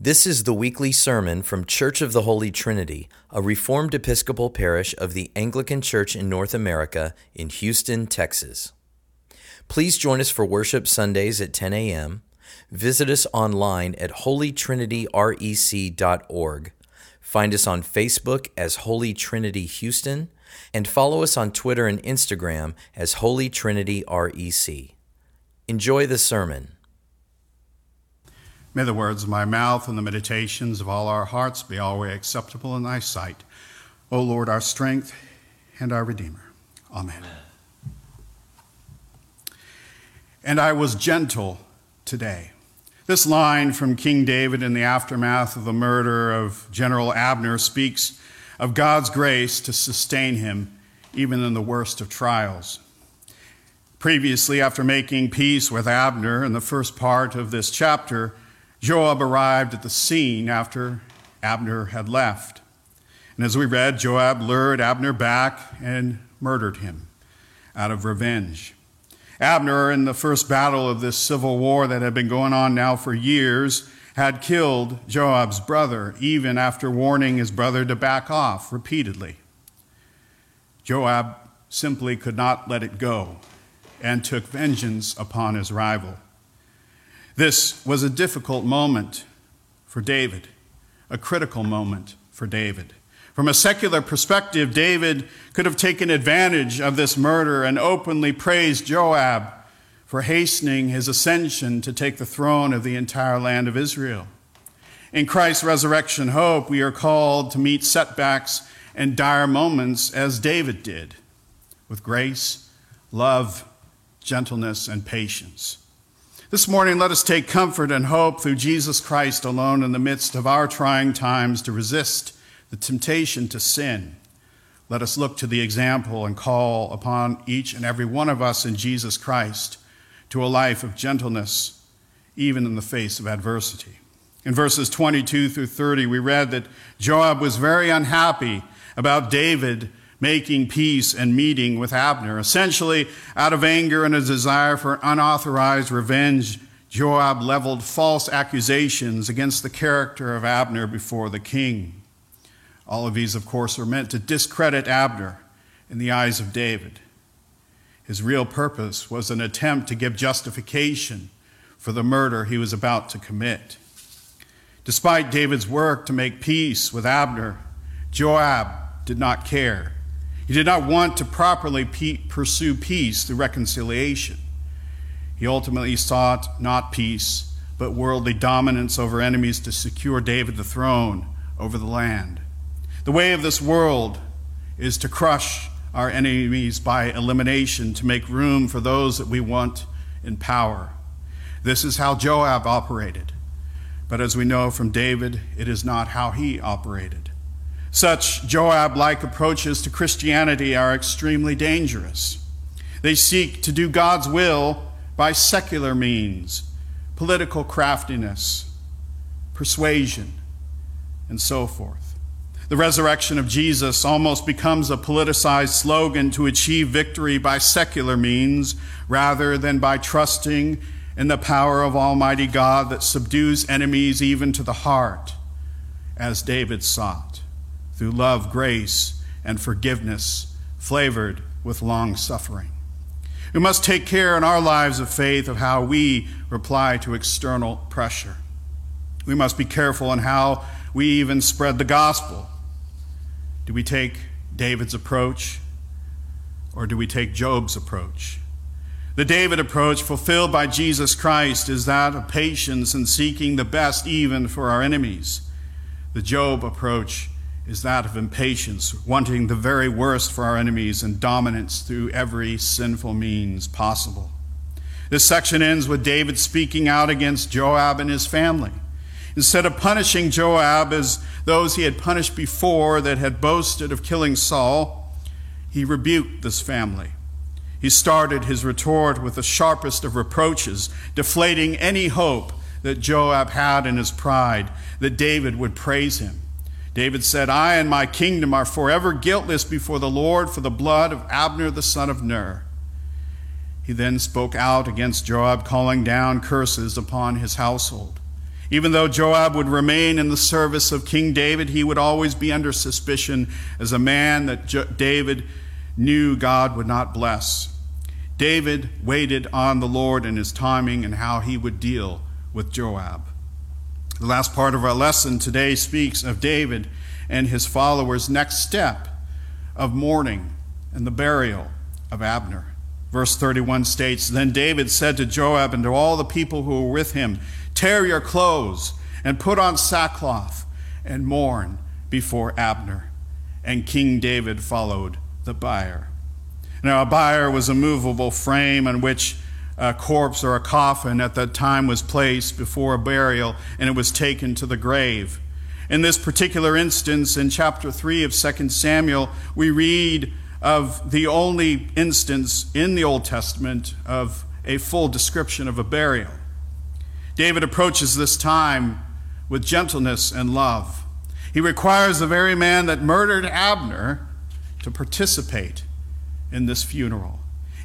This is the weekly sermon from Church of the Holy Trinity, a Reformed Episcopal parish of the Anglican Church in North America in Houston, Texas. Please join us for worship Sundays at 10 a.m. Visit us online at holytrinityrec.org. Find us on Facebook as Holy Trinity Houston and follow us on Twitter and Instagram as Holy Trinity REC. Enjoy the sermon. May the words of my mouth and the meditations of all our hearts be always acceptable in thy sight. O Lord, our strength and our Redeemer. Amen. Amen. And I was gentle today. This line from King David in the aftermath of the murder of General Abner speaks of God's grace to sustain him even in the worst of trials. Previously, after making peace with Abner in the first part of this chapter, Joab arrived at the scene after Abner had left. And as we read, Joab lured Abner back and murdered him out of revenge. Abner, in the first battle of this civil war that had been going on now for years, had killed Joab's brother, even after warning his brother to back off repeatedly. Joab simply could not let it go and took vengeance upon his rival. This was a difficult moment for David, a critical moment for David. From a secular perspective, David could have taken advantage of this murder and openly praised Joab for hastening his ascension to take the throne of the entire land of Israel. In Christ's resurrection hope, we are called to meet setbacks and dire moments as David did, with grace, love, gentleness, and patience. This morning, let us take comfort and hope through Jesus Christ alone in the midst of our trying times to resist the temptation to sin. Let us look to the example and call upon each and every one of us in Jesus Christ to a life of gentleness, even in the face of adversity. In verses 22 through 30, we read that Joab was very unhappy about David making peace and meeting with Abner. Essentially, out of anger and a desire for unauthorized revenge, Joab leveled false accusations against the character of Abner before the king. All of these, of course, are meant to discredit Abner in the eyes of David. His real purpose was an attempt to give justification for the murder he was about to commit. Despite David's work to make peace with Abner, Joab did not care. He did not want to properly pe- pursue peace through reconciliation. He ultimately sought not peace, but worldly dominance over enemies to secure David the throne over the land. The way of this world is to crush our enemies by elimination, to make room for those that we want in power. This is how Joab operated. But as we know from David, it is not how he operated. Such Joab like approaches to Christianity are extremely dangerous. They seek to do God's will by secular means, political craftiness, persuasion, and so forth. The resurrection of Jesus almost becomes a politicized slogan to achieve victory by secular means rather than by trusting in the power of Almighty God that subdues enemies even to the heart, as David sought through love, grace, and forgiveness, flavored with long suffering. We must take care in our lives of faith of how we reply to external pressure. We must be careful in how we even spread the gospel. Do we take David's approach or do we take Joab's approach? The David approach, fulfilled by Jesus Christ, is that of patience and seeking the best even for our enemies. The Job approach is that of impatience, wanting the very worst for our enemies and dominance through every sinful means possible. This section ends with David speaking out against Joab and his family. Instead of punishing Joab as those he had punished before that had boasted of killing Saul, he rebuked this family. He started his retort with the sharpest of reproaches, deflating any hope that Joab had in his pride that David would praise him. David said, I and my kingdom are forever guiltless before the Lord for the blood of Abner the son of Ner. He then spoke out against Joab, calling down curses upon his household. Even though Joab would remain in the service of King David, he would always be under suspicion as a man that jo- David knew God would not bless. David waited on the Lord in his timing and how he would deal with Joab. The last part of our lesson today speaks of David and his followers' next step of mourning and the burial of Abner. Verse 31 states Then David said to Joab and to all the people who were with him, Tear your clothes and put on sackcloth and mourn before Abner. And King David followed the bier. Now, a bier was a movable frame on which a corpse or a coffin at that time was placed before a burial and it was taken to the grave. In this particular instance, in chapter 3 of 2 Samuel, we read of the only instance in the Old Testament of a full description of a burial. David approaches this time with gentleness and love. He requires the very man that murdered Abner to participate in this funeral.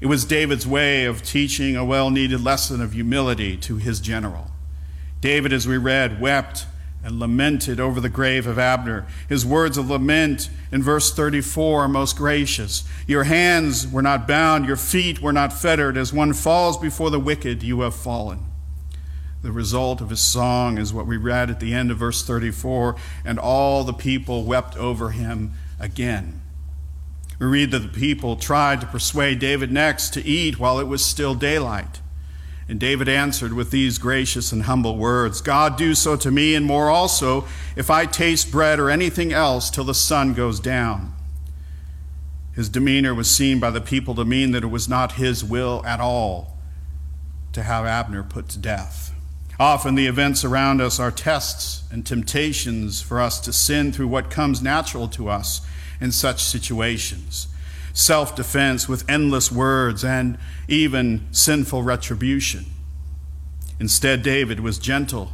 It was David's way of teaching a well needed lesson of humility to his general. David, as we read, wept and lamented over the grave of Abner. His words of lament in verse 34 are most gracious. Your hands were not bound, your feet were not fettered. As one falls before the wicked, you have fallen. The result of his song is what we read at the end of verse 34 and all the people wept over him again. We read that the people tried to persuade David next to eat while it was still daylight. And David answered with these gracious and humble words God do so to me, and more also, if I taste bread or anything else till the sun goes down. His demeanor was seen by the people to mean that it was not his will at all to have Abner put to death. Often the events around us are tests and temptations for us to sin through what comes natural to us in such situations self defense with endless words, and even sinful retribution. Instead, David was gentle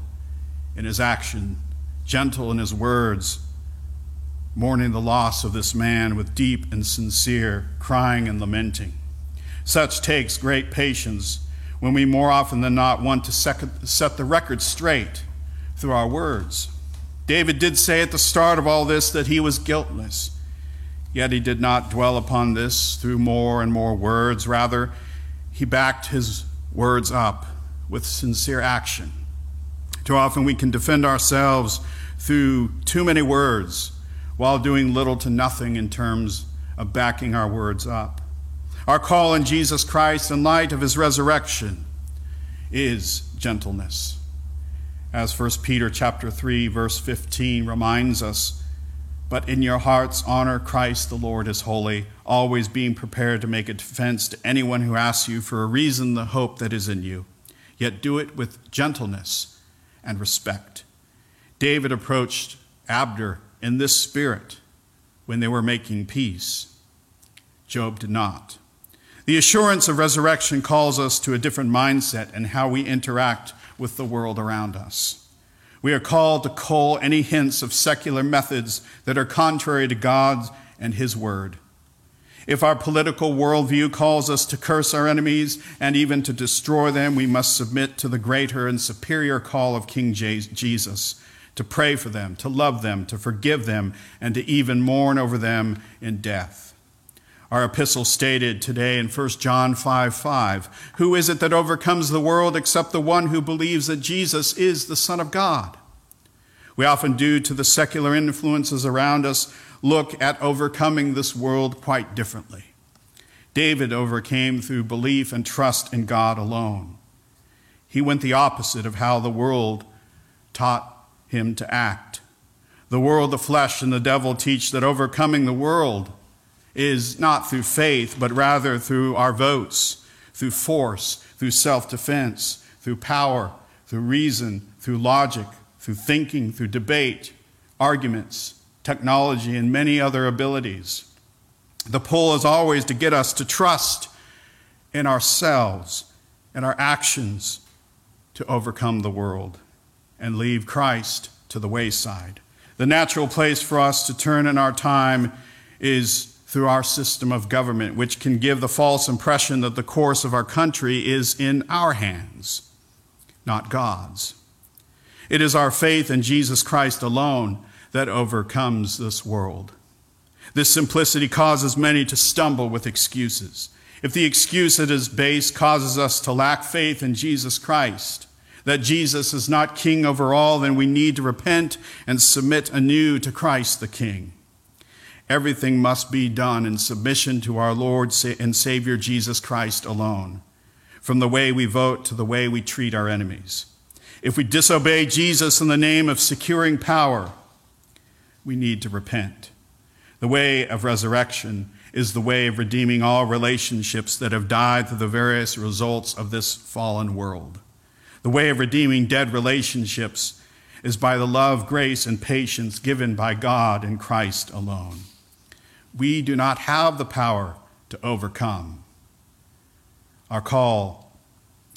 in his action, gentle in his words, mourning the loss of this man with deep and sincere crying and lamenting. Such takes great patience when we more often than not want to set the record straight through our words. David did say at the start of all this that he was guiltless. Yet he did not dwell upon this through more and more words. Rather, he backed his words up with sincere action. Too often we can defend ourselves through too many words while doing little to nothing in terms of backing our words up. Our call in Jesus Christ in light of his resurrection is gentleness. As 1 Peter chapter 3 verse 15 reminds us, but in your hearts honor Christ the Lord as holy, always being prepared to make a defense to anyone who asks you for a reason the hope that is in you. Yet do it with gentleness and respect. David approached Abner in this spirit when they were making peace. Joab did not. The assurance of resurrection calls us to a different mindset and how we interact with the world around us. We are called to cull any hints of secular methods that are contrary to God and His Word. If our political worldview calls us to curse our enemies and even to destroy them, we must submit to the greater and superior call of King Jesus to pray for them, to love them, to forgive them, and to even mourn over them in death. Our epistle stated today in 1 John 5 5 Who is it that overcomes the world except the one who believes that Jesus is the Son of God? We often, due to the secular influences around us, look at overcoming this world quite differently. David overcame through belief and trust in God alone. He went the opposite of how the world taught him to act. The world, the flesh, and the devil teach that overcoming the world is not through faith, but rather through our votes, through force, through self defense, through power, through reason, through logic, through thinking, through debate, arguments, technology, and many other abilities. The pull is always to get us to trust in ourselves and our actions to overcome the world and leave Christ to the wayside. The natural place for us to turn in our time is through our system of government, which can give the false impression that the course of our country is in our hands, not God's. It is our faith in Jesus Christ alone that overcomes this world. This simplicity causes many to stumble with excuses. If the excuse that is based causes us to lack faith in Jesus Christ, that Jesus is not king over all, then we need to repent and submit anew to Christ the King. Everything must be done in submission to our Lord and Savior Jesus Christ alone, from the way we vote to the way we treat our enemies. If we disobey Jesus in the name of securing power, we need to repent. The way of resurrection is the way of redeeming all relationships that have died through the various results of this fallen world. The way of redeeming dead relationships is by the love, grace, and patience given by God in Christ alone. We do not have the power to overcome. Our call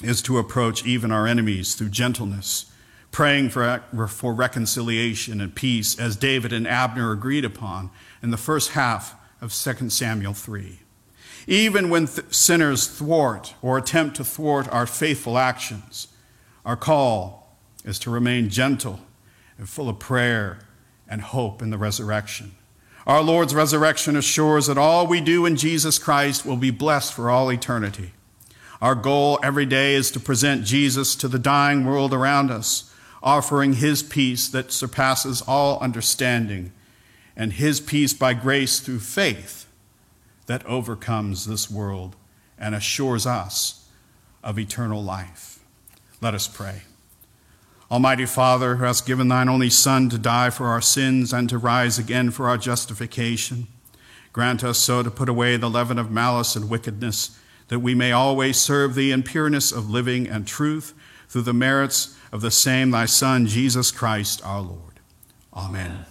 is to approach even our enemies through gentleness, praying for, for reconciliation and peace, as David and Abner agreed upon in the first half of 2 Samuel 3. Even when th- sinners thwart or attempt to thwart our faithful actions, our call is to remain gentle and full of prayer and hope in the resurrection. Our Lord's resurrection assures that all we do in Jesus Christ will be blessed for all eternity. Our goal every day is to present Jesus to the dying world around us, offering his peace that surpasses all understanding, and his peace by grace through faith that overcomes this world and assures us of eternal life. Let us pray. Almighty Father, who hast given thine only Son to die for our sins and to rise again for our justification, grant us so to put away the leaven of malice and wickedness, that we may always serve thee in pureness of living and truth through the merits of the same thy Son, Jesus Christ our Lord. Amen.